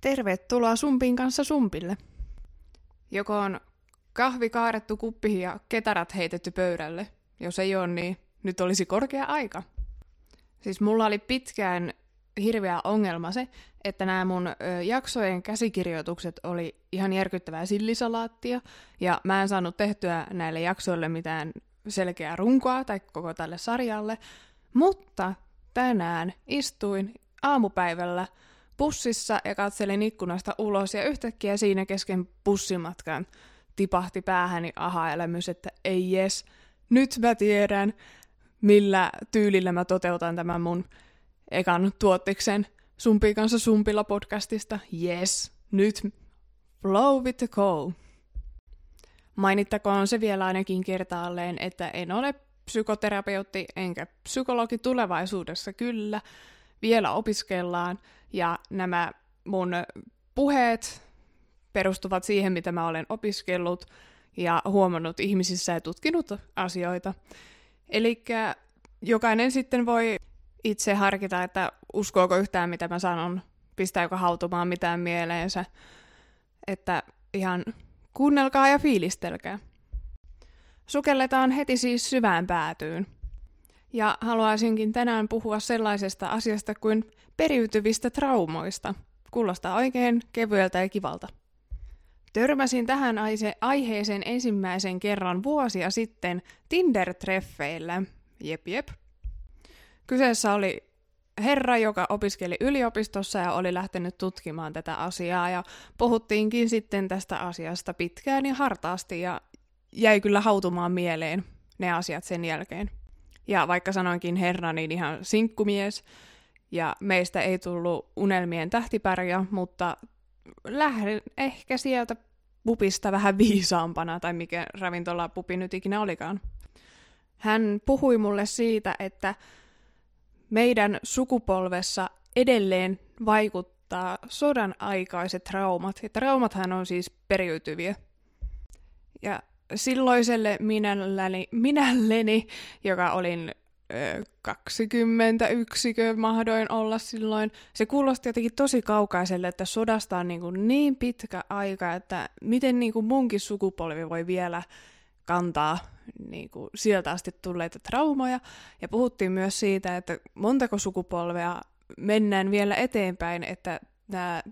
Tervetuloa Sumpin kanssa Sumpille. Joko on kahvi kaarettu kuppiin ja ketarat heitetty pöydälle. Jos ei ole, niin nyt olisi korkea aika. Siis mulla oli pitkään hirveä ongelma se, että nämä mun jaksojen käsikirjoitukset oli ihan järkyttävää sillisalaattia, ja mä en saanut tehtyä näille jaksoille mitään selkeää runkoa tai koko tälle sarjalle, mutta tänään istuin aamupäivällä bussissa ja katselin ikkunasta ulos ja yhtäkkiä siinä kesken bussimatkan tipahti päähäni aha-elämys, että ei jes, nyt mä tiedän, millä tyylillä mä toteutan tämän mun ekan tuottiksen Sumpi kanssa Sumpilla podcastista. Yes, nyt flow with the call. Mainittakoon se vielä ainakin kertaalleen, että en ole psykoterapeutti enkä psykologi tulevaisuudessa kyllä. Vielä opiskellaan ja nämä mun puheet perustuvat siihen, mitä mä olen opiskellut ja huomannut ihmisissä ja tutkinut asioita. Eli jokainen sitten voi itse harkita, että uskooko yhtään, mitä mä sanon, pistääkö hautumaan mitään mieleensä. Että ihan kuunnelkaa ja fiilistelkää. Sukelletaan heti siis syvään päätyyn. Ja haluaisinkin tänään puhua sellaisesta asiasta kuin periytyvistä traumoista. Kuulostaa oikein kevyeltä ja kivalta. Törmäsin tähän aiheeseen ensimmäisen kerran vuosia sitten Tinder-treffeillä. Jep, jep. Kyseessä oli herra, joka opiskeli yliopistossa ja oli lähtenyt tutkimaan tätä asiaa ja puhuttiinkin sitten tästä asiasta pitkään ja hartaasti ja jäi kyllä hautumaan mieleen ne asiat sen jälkeen. Ja vaikka sanoinkin herra, niin ihan sinkkumies ja meistä ei tullut unelmien tähtipärjä, mutta lähden ehkä sieltä pupista vähän viisaampana, tai mikä ravintola pupi nyt ikinä olikaan. Hän puhui mulle siitä, että meidän sukupolvessa edelleen vaikuttaa sodan aikaiset traumat. Ja traumathan on siis periytyviä. Ja silloiselle minälläni, minälleni, joka olin ö, 21 mahdoin olla silloin, se kuulosti jotenkin tosi kaukaiselle, että sodasta on niin, kuin niin pitkä aika, että miten niin kuin munkin sukupolvi voi vielä kantaa niin kuin sieltä asti tulleita traumoja. Ja puhuttiin myös siitä, että montako sukupolvea mennään vielä eteenpäin, että nämä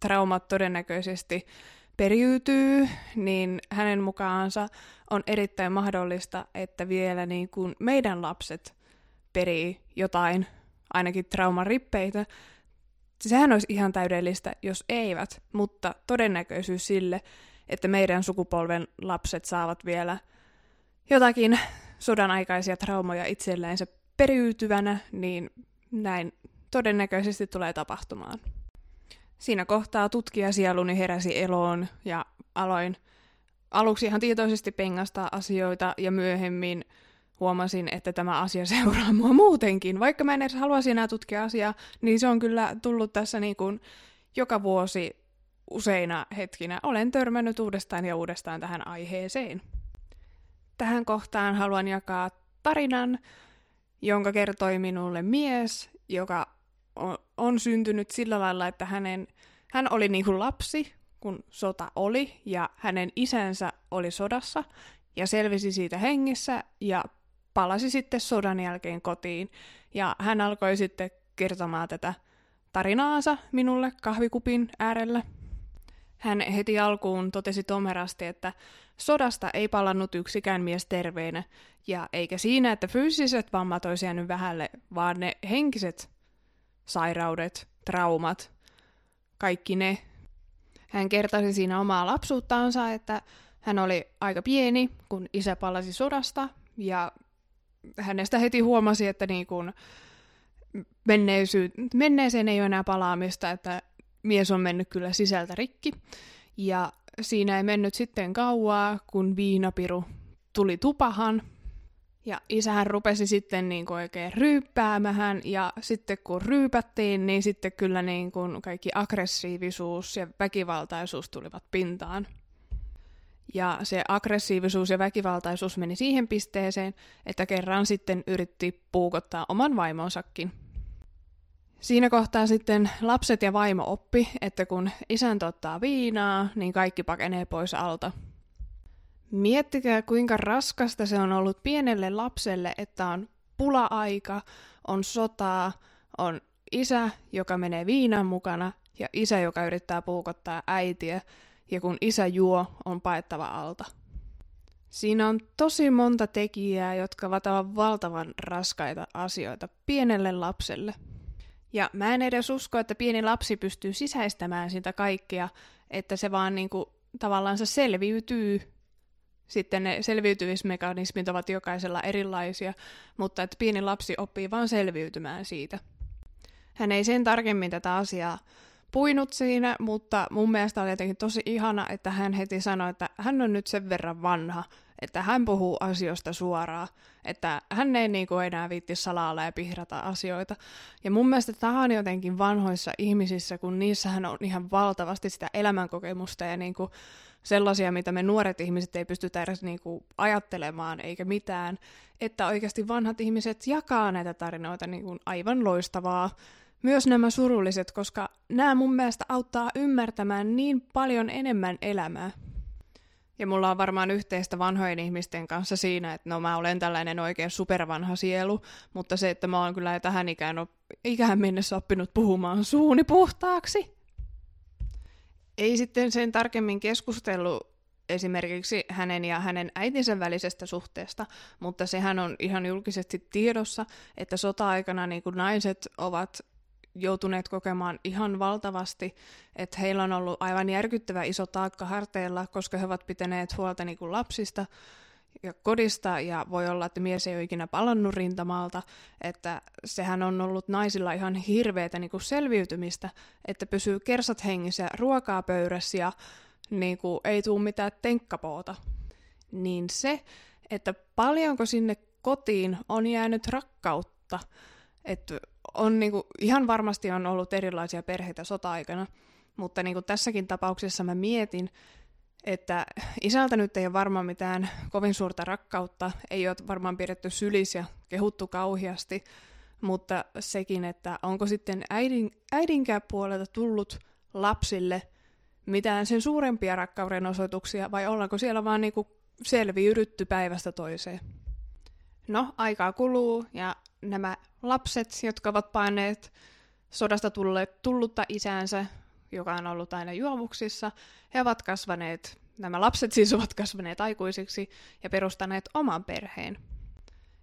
traumat todennäköisesti periytyy, niin hänen mukaansa on erittäin mahdollista, että vielä niin kuin meidän lapset perii jotain, ainakin trauman rippeitä. Sehän olisi ihan täydellistä, jos eivät, mutta todennäköisyys sille, että meidän sukupolven lapset saavat vielä jotakin sodan aikaisia traumoja itselleensä periytyvänä, niin näin todennäköisesti tulee tapahtumaan. Siinä kohtaa tutkijasieluni heräsi eloon ja aloin aluksi ihan tietoisesti pengastaa asioita ja myöhemmin huomasin, että tämä asia seuraa mua muutenkin. Vaikka mä en edes haluaisi enää tutkia asiaa, niin se on kyllä tullut tässä niin kuin joka vuosi useina hetkinä. Olen törmännyt uudestaan ja uudestaan tähän aiheeseen. Tähän kohtaan haluan jakaa tarinan, jonka kertoi minulle mies, joka on, syntynyt sillä lailla, että hänen, hän oli niin kuin lapsi, kun sota oli, ja hänen isänsä oli sodassa, ja selvisi siitä hengissä, ja palasi sitten sodan jälkeen kotiin. Ja hän alkoi sitten kertomaan tätä tarinaansa minulle kahvikupin äärellä. Hän heti alkuun totesi tomerasti, että sodasta ei palannut yksikään mies terveenä, ja eikä siinä, että fyysiset vammat olisi jäänyt vähälle, vaan ne henkiset sairaudet, traumat, kaikki ne. Hän kertasi siinä omaa lapsuuttaansa, että hän oli aika pieni, kun isä palasi sodasta, ja hänestä heti huomasi, että niin kuin menneeseen ei ole enää palaamista, että mies on mennyt kyllä sisältä rikki. Ja siinä ei mennyt sitten kauaa, kun viinapiru tuli tupahan. Ja isähän rupesi sitten niin kuin oikein ryyppäämähän, ja sitten kun ryypättiin, niin sitten kyllä niin kuin kaikki aggressiivisuus ja väkivaltaisuus tulivat pintaan. Ja se aggressiivisuus ja väkivaltaisuus meni siihen pisteeseen, että kerran sitten yritti puukottaa oman vaimonsakin. Siinä kohtaa sitten lapset ja vaimo oppi, että kun isäntä ottaa viinaa, niin kaikki pakenee pois alta. Miettikää, kuinka raskasta se on ollut pienelle lapselle, että on pula-aika, on sotaa, on isä, joka menee viinan mukana, ja isä, joka yrittää puukottaa äitiä, ja kun isä juo, on paettava alta. Siinä on tosi monta tekijää, jotka ovat valtavan raskaita asioita pienelle lapselle. Ja mä en edes usko, että pieni lapsi pystyy sisäistämään sitä kaikkea, että se vaan niinku tavallaan se selviytyy. Sitten ne selviytymismekanismit ovat jokaisella erilaisia, mutta että pieni lapsi oppii vaan selviytymään siitä. Hän ei sen tarkemmin tätä asiaa puinut siinä, mutta mun mielestä oli jotenkin tosi ihana, että hän heti sanoi, että hän on nyt sen verran vanha, että hän puhuu asioista suoraan, että hän ei niinku enää viitti salailla ja pihrata asioita. Ja mun mielestä tämä on jotenkin vanhoissa ihmisissä, kun niissähän on ihan valtavasti sitä elämänkokemusta ja niinku sellaisia, mitä me nuoret ihmiset ei pystytä edes niinku ajattelemaan eikä mitään, että oikeasti vanhat ihmiset jakaa näitä tarinoita niinku aivan loistavaa myös nämä surulliset, koska nämä mun mielestä auttaa ymmärtämään niin paljon enemmän elämää. Ja mulla on varmaan yhteistä vanhojen ihmisten kanssa siinä, että no mä olen tällainen oikein supervanha sielu, mutta se, että mä oon kyllä tähän ikään, op- ikään mennessä oppinut puhumaan suuni puhtaaksi. Ei sitten sen tarkemmin keskustellut esimerkiksi hänen ja hänen äitinsä välisestä suhteesta, mutta sehän on ihan julkisesti tiedossa, että sota-aikana niin naiset ovat joutuneet kokemaan ihan valtavasti, että heillä on ollut aivan järkyttävä iso taakka harteilla, koska he ovat pitäneet huolta niin kuin lapsista ja kodista, ja voi olla, että mies ei ole ikinä palannut rintamalta, että sehän on ollut naisilla ihan hirveätä niin kuin selviytymistä, että pysyy kersat hengissä, ruokaa pöydässä ja niin kuin, ei tule mitään tenkkapoota. Niin se, että paljonko sinne kotiin on jäänyt rakkautta, että on niinku, ihan varmasti on ollut erilaisia perheitä sota-aikana, mutta niinku tässäkin tapauksessa mä mietin, että isältä nyt ei ole varmaan mitään kovin suurta rakkautta, ei ole varmaan pidetty sylis ja kehuttu kauhiasti, mutta sekin, että onko sitten äidin, äidinkään puolelta tullut lapsille mitään sen suurempia rakkauden osoituksia, vai ollaanko siellä vaan niinku selviydytty päivästä toiseen. No, aikaa kuluu ja nämä lapset, jotka ovat paineet sodasta tulleet, tullutta isäänsä, joka on ollut aina juovuksissa, he ovat kasvaneet, nämä lapset siis ovat kasvaneet aikuisiksi ja perustaneet oman perheen.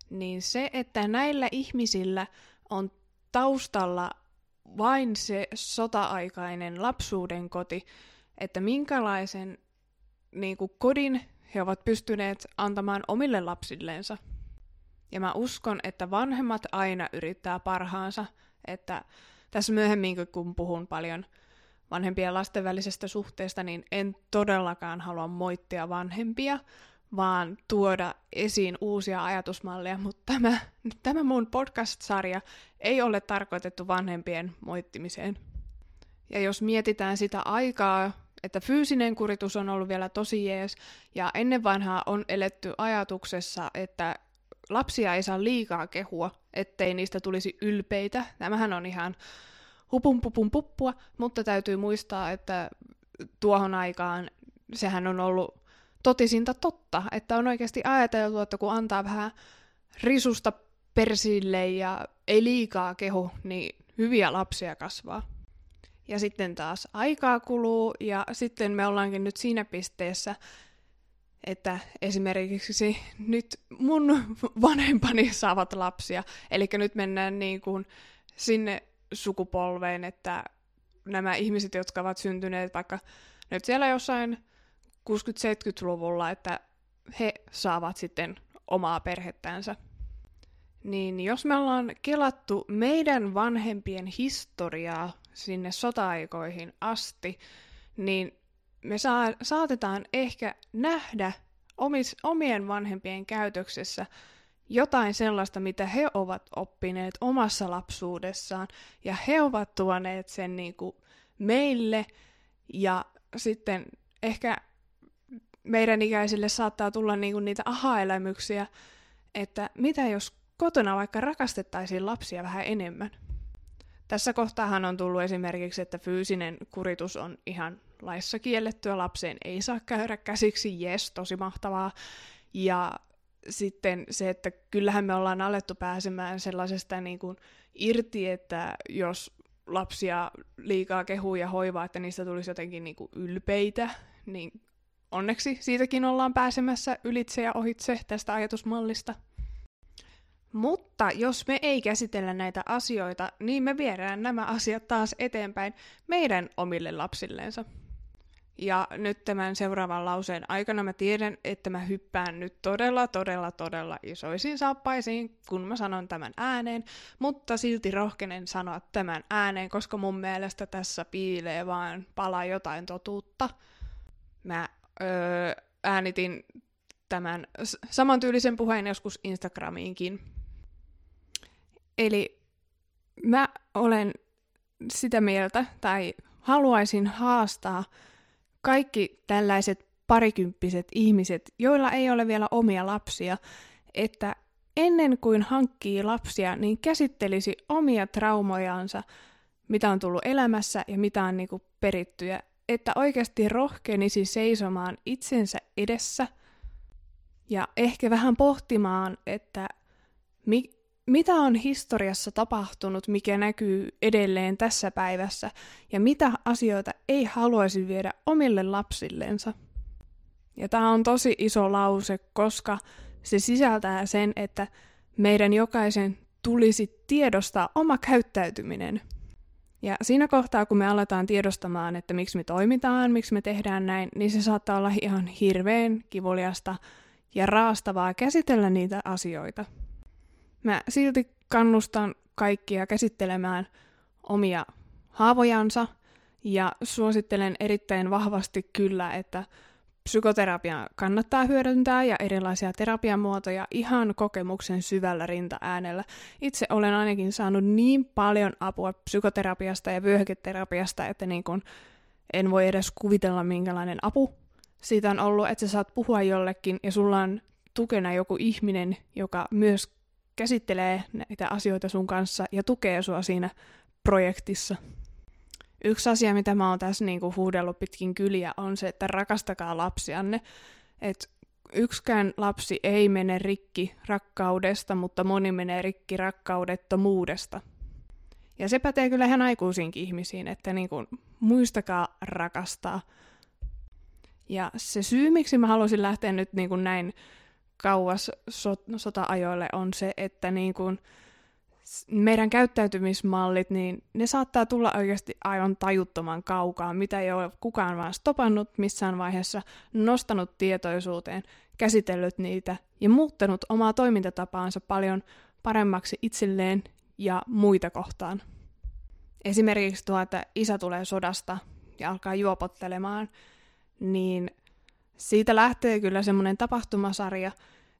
Niin se, että näillä ihmisillä on taustalla vain se sota-aikainen lapsuuden koti, että minkälaisen niin kuin kodin he ovat pystyneet antamaan omille lapsilleensa – ja mä uskon, että vanhemmat aina yrittää parhaansa, että tässä myöhemmin, kun puhun paljon vanhempien lasten välisestä suhteesta, niin en todellakaan halua moittia vanhempia, vaan tuoda esiin uusia ajatusmalleja, mutta tämä, tämä mun podcast-sarja ei ole tarkoitettu vanhempien moittimiseen. Ja jos mietitään sitä aikaa, että fyysinen kuritus on ollut vielä tosi jees, ja ennen vanhaa on eletty ajatuksessa, että lapsia ei saa liikaa kehua, ettei niistä tulisi ylpeitä. Tämähän on ihan hupun pupun puppua, mutta täytyy muistaa, että tuohon aikaan sehän on ollut totisinta totta, että on oikeasti ajateltu, että kun antaa vähän risusta persille ja ei liikaa kehu, niin hyviä lapsia kasvaa. Ja sitten taas aikaa kuluu ja sitten me ollaankin nyt siinä pisteessä, että esimerkiksi nyt mun vanhempani saavat lapsia, eli nyt mennään niin kuin sinne sukupolveen, että nämä ihmiset, jotka ovat syntyneet vaikka nyt siellä jossain 60-70-luvulla, että he saavat sitten omaa perhettänsä. Niin jos me ollaan kelattu meidän vanhempien historiaa sinne sota-aikoihin asti, niin me saa, saatetaan ehkä nähdä omis, omien vanhempien käytöksessä jotain sellaista, mitä he ovat oppineet omassa lapsuudessaan, ja he ovat tuoneet sen niin kuin meille, ja sitten ehkä meidän ikäisille saattaa tulla niin kuin niitä aha-elämyksiä, että mitä jos kotona vaikka rakastettaisiin lapsia vähän enemmän. Tässä kohtaahan on tullut esimerkiksi, että fyysinen kuritus on ihan laissa kiellettyä, lapseen ei saa käydä käsiksi, jes, tosi mahtavaa. Ja sitten se, että kyllähän me ollaan alettu pääsemään sellaisesta niin kuin irti, että jos lapsia liikaa kehuu ja hoivaa, että niistä tulisi jotenkin niin kuin ylpeitä, niin onneksi siitäkin ollaan pääsemässä ylitse ja ohitse tästä ajatusmallista. Mutta jos me ei käsitellä näitä asioita, niin me viedään nämä asiat taas eteenpäin meidän omille lapsilleensa. Ja nyt tämän seuraavan lauseen aikana mä tiedän, että mä hyppään nyt todella, todella, todella isoisiin saappaisiin, kun mä sanon tämän ääneen, mutta silti rohkenen sanoa tämän ääneen, koska mun mielestä tässä piilee vaan pala jotain totuutta. Mä öö, äänitin tämän samantyylisen puheen joskus Instagramiinkin. Eli mä olen sitä mieltä, tai haluaisin haastaa kaikki tällaiset parikymppiset ihmiset, joilla ei ole vielä omia lapsia, että ennen kuin hankkii lapsia, niin käsittelisi omia traumojansa, mitä on tullut elämässä ja mitä on niinku perittyjä, että oikeasti rohkenisi seisomaan itsensä edessä ja ehkä vähän pohtimaan, että mi- mitä on historiassa tapahtunut, mikä näkyy edelleen tässä päivässä, ja mitä asioita ei haluaisi viedä omille lapsillensa. Ja tämä on tosi iso lause, koska se sisältää sen, että meidän jokaisen tulisi tiedostaa oma käyttäytyminen. Ja siinä kohtaa, kun me aletaan tiedostamaan, että miksi me toimitaan, miksi me tehdään näin, niin se saattaa olla ihan hirveän kivuliasta ja raastavaa käsitellä niitä asioita. Mä silti kannustan kaikkia käsittelemään omia haavojansa ja suosittelen erittäin vahvasti kyllä, että psykoterapia kannattaa hyödyntää ja erilaisia terapiamuotoja ihan kokemuksen syvällä rintaäänellä. Itse olen ainakin saanut niin paljon apua psykoterapiasta ja vyöhyketerapiasta, että niin kun en voi edes kuvitella minkälainen apu siitä on ollut, että sä saat puhua jollekin ja sulla on tukena joku ihminen, joka myös käsittelee näitä asioita sun kanssa ja tukee sua siinä projektissa. Yksi asia, mitä mä oon tässä niinku huudellut pitkin kyliä, on se, että rakastakaa lapsianne. Et yksikään lapsi ei mene rikki rakkaudesta, mutta moni menee rikki rakkaudettomuudesta. Ja se pätee kyllä ihan aikuisiinkin ihmisiin, että niinku, muistakaa rakastaa. Ja se syy, miksi mä halusin lähteä nyt niinku näin kauas so- sota-ajoille on se, että niin kuin meidän käyttäytymismallit, niin ne saattaa tulla oikeasti aivan tajuttoman kaukaa, mitä ei ole kukaan vaan stopannut missään vaiheessa, nostanut tietoisuuteen, käsitellyt niitä ja muuttanut omaa toimintatapaansa paljon paremmaksi itselleen ja muita kohtaan. Esimerkiksi tuo, että isä tulee sodasta ja alkaa juopottelemaan, niin siitä lähtee kyllä semmoinen tapahtumasarja,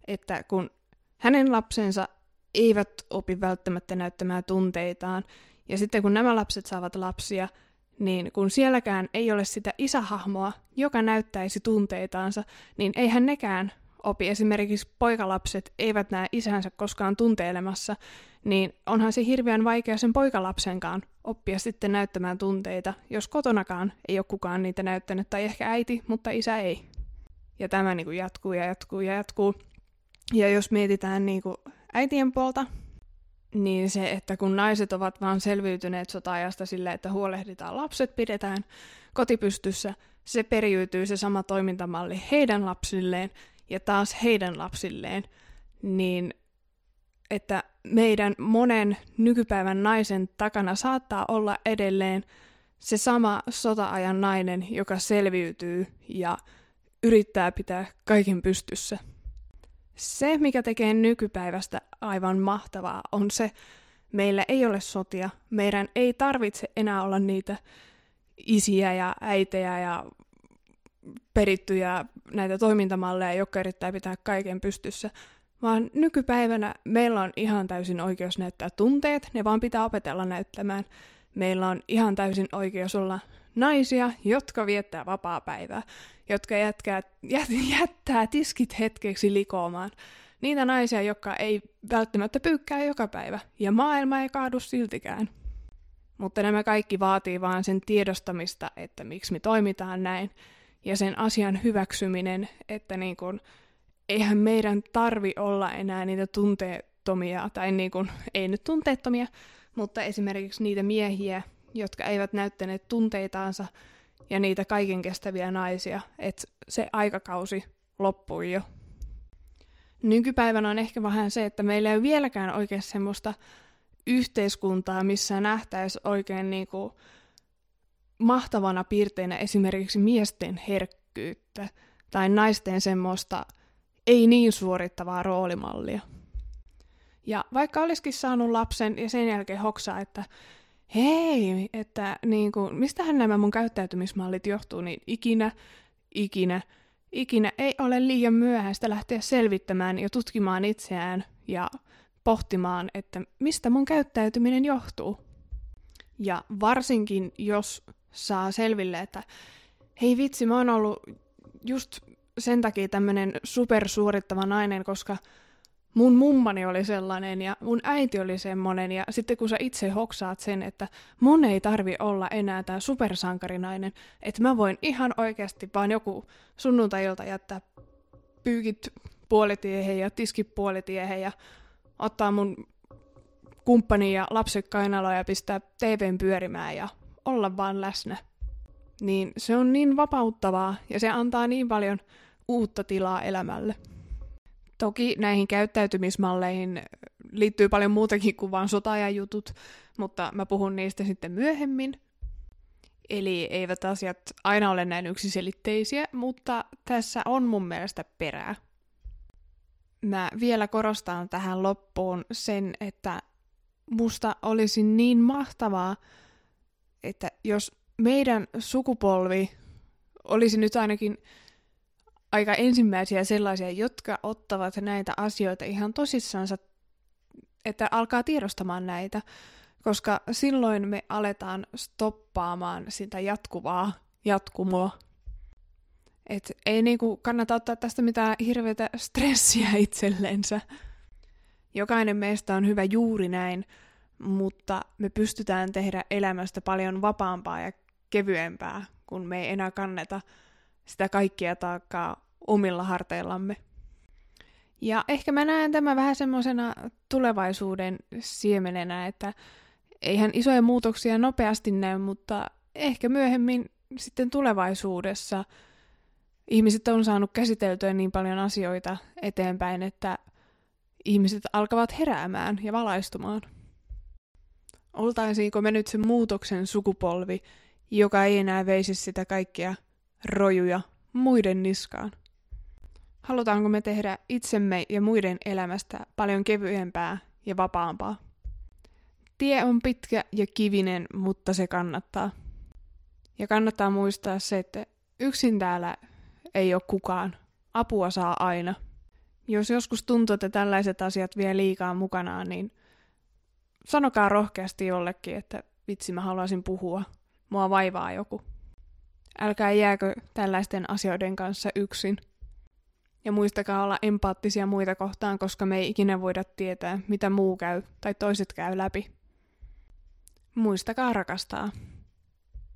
että kun hänen lapsensa eivät opi välttämättä näyttämään tunteitaan, ja sitten kun nämä lapset saavat lapsia, niin kun sielläkään ei ole sitä isähahmoa, joka näyttäisi tunteitaansa, niin eihän nekään opi. Esimerkiksi poikalapset eivät näe isänsä koskaan tunteilemassa, niin onhan se hirveän vaikea sen poikalapsenkaan oppia sitten näyttämään tunteita, jos kotonakaan ei ole kukaan niitä näyttänyt, tai ehkä äiti, mutta isä ei. Ja tämä niin kuin jatkuu ja jatkuu ja jatkuu. Ja jos mietitään niin kuin äitien puolta, niin se, että kun naiset ovat vaan selviytyneet sota-ajasta sille, että huolehditaan lapset, pidetään kotipystyssä, se periytyy se sama toimintamalli heidän lapsilleen ja taas heidän lapsilleen, niin että meidän monen nykypäivän naisen takana saattaa olla edelleen se sama sota-ajan nainen, joka selviytyy ja yrittää pitää kaiken pystyssä. Se, mikä tekee nykypäivästä aivan mahtavaa, on se, meillä ei ole sotia, meidän ei tarvitse enää olla niitä isiä ja äitejä ja perittyjä näitä toimintamalleja, jotka yrittää pitää kaiken pystyssä, vaan nykypäivänä meillä on ihan täysin oikeus näyttää tunteet, ne vaan pitää opetella näyttämään. Meillä on ihan täysin oikeus olla naisia, jotka viettää vapaa-päivää, jotka jätkää, jät, jättää tiskit hetkeksi likoamaan. Niitä naisia, jotka ei välttämättä pyykkää joka päivä, ja maailma ei kaadu siltikään. Mutta nämä kaikki vaatii vaan sen tiedostamista, että miksi me toimitaan näin, ja sen asian hyväksyminen, että niin kun, eihän meidän tarvi olla enää niitä tunteettomia, tai niin kun, ei nyt tunteettomia, mutta esimerkiksi niitä miehiä, jotka eivät näyttäneet tunteitaansa, ja niitä kaiken kestäviä naisia, että se aikakausi loppui jo. Nykypäivänä on ehkä vähän se, että meillä ei ole vieläkään oikein semmoista yhteiskuntaa, missä nähtäisi oikein niin kuin mahtavana piirteinä esimerkiksi miesten herkkyyttä tai naisten semmoista ei niin suorittavaa roolimallia. Ja vaikka olisikin saanut lapsen ja sen jälkeen hoksaa, että hei, että niin kuin, mistähän nämä mun käyttäytymismallit johtuu, niin ikinä, ikinä, ikinä ei ole liian myöhäistä lähteä selvittämään ja tutkimaan itseään ja pohtimaan, että mistä mun käyttäytyminen johtuu. Ja varsinkin, jos saa selville, että hei vitsi, mä oon ollut just sen takia tämmönen supersuorittava nainen, koska mun mummani oli sellainen ja mun äiti oli semmonen ja sitten kun sä itse hoksaat sen, että mun ei tarvi olla enää tää supersankarinainen, että mä voin ihan oikeasti vaan joku sunnuntai jättää pyykit puolitiehen ja tiskit puolitiehen ja ottaa mun kumppani ja lapset kainaloa ja pistää TVn pyörimään ja olla vaan läsnä. Niin se on niin vapauttavaa ja se antaa niin paljon uutta tilaa elämälle. Toki näihin käyttäytymismalleihin liittyy paljon muutakin kuin vain sotajan jutut, mutta mä puhun niistä sitten myöhemmin. Eli eivät asiat aina ole näin yksiselitteisiä, mutta tässä on mun mielestä perää. Mä vielä korostan tähän loppuun sen, että musta olisi niin mahtavaa, että jos meidän sukupolvi olisi nyt ainakin aika ensimmäisiä sellaisia, jotka ottavat näitä asioita ihan tosissansa, että alkaa tiedostamaan näitä, koska silloin me aletaan stoppaamaan sitä jatkuvaa jatkumoa. Et ei niinku kannata ottaa tästä mitään hirveätä stressiä itsellensä. Jokainen meistä on hyvä juuri näin, mutta me pystytään tehdä elämästä paljon vapaampaa ja kevyempää, kun me ei enää kanneta sitä kaikkia taakkaa omilla harteillamme. Ja ehkä mä näen tämän vähän semmoisena tulevaisuuden siemenenä, että eihän isoja muutoksia nopeasti näy, mutta ehkä myöhemmin sitten tulevaisuudessa ihmiset on saanut käsiteltyä niin paljon asioita eteenpäin, että ihmiset alkavat heräämään ja valaistumaan. Oltaisiinko me nyt se muutoksen sukupolvi, joka ei enää veisi sitä kaikkia rojuja muiden niskaan? Halutaanko me tehdä itsemme ja muiden elämästä paljon kevyempää ja vapaampaa? Tie on pitkä ja kivinen, mutta se kannattaa. Ja kannattaa muistaa se, että yksin täällä ei ole kukaan. Apua saa aina. Jos joskus tuntuu, että tällaiset asiat vie liikaa mukanaan, niin sanokaa rohkeasti jollekin, että vitsi mä haluaisin puhua. Mua vaivaa joku. Älkää jääkö tällaisten asioiden kanssa yksin. Ja muistakaa olla empaattisia muita kohtaan, koska me ei ikinä voida tietää, mitä muu käy tai toiset käy läpi. Muistakaa rakastaa.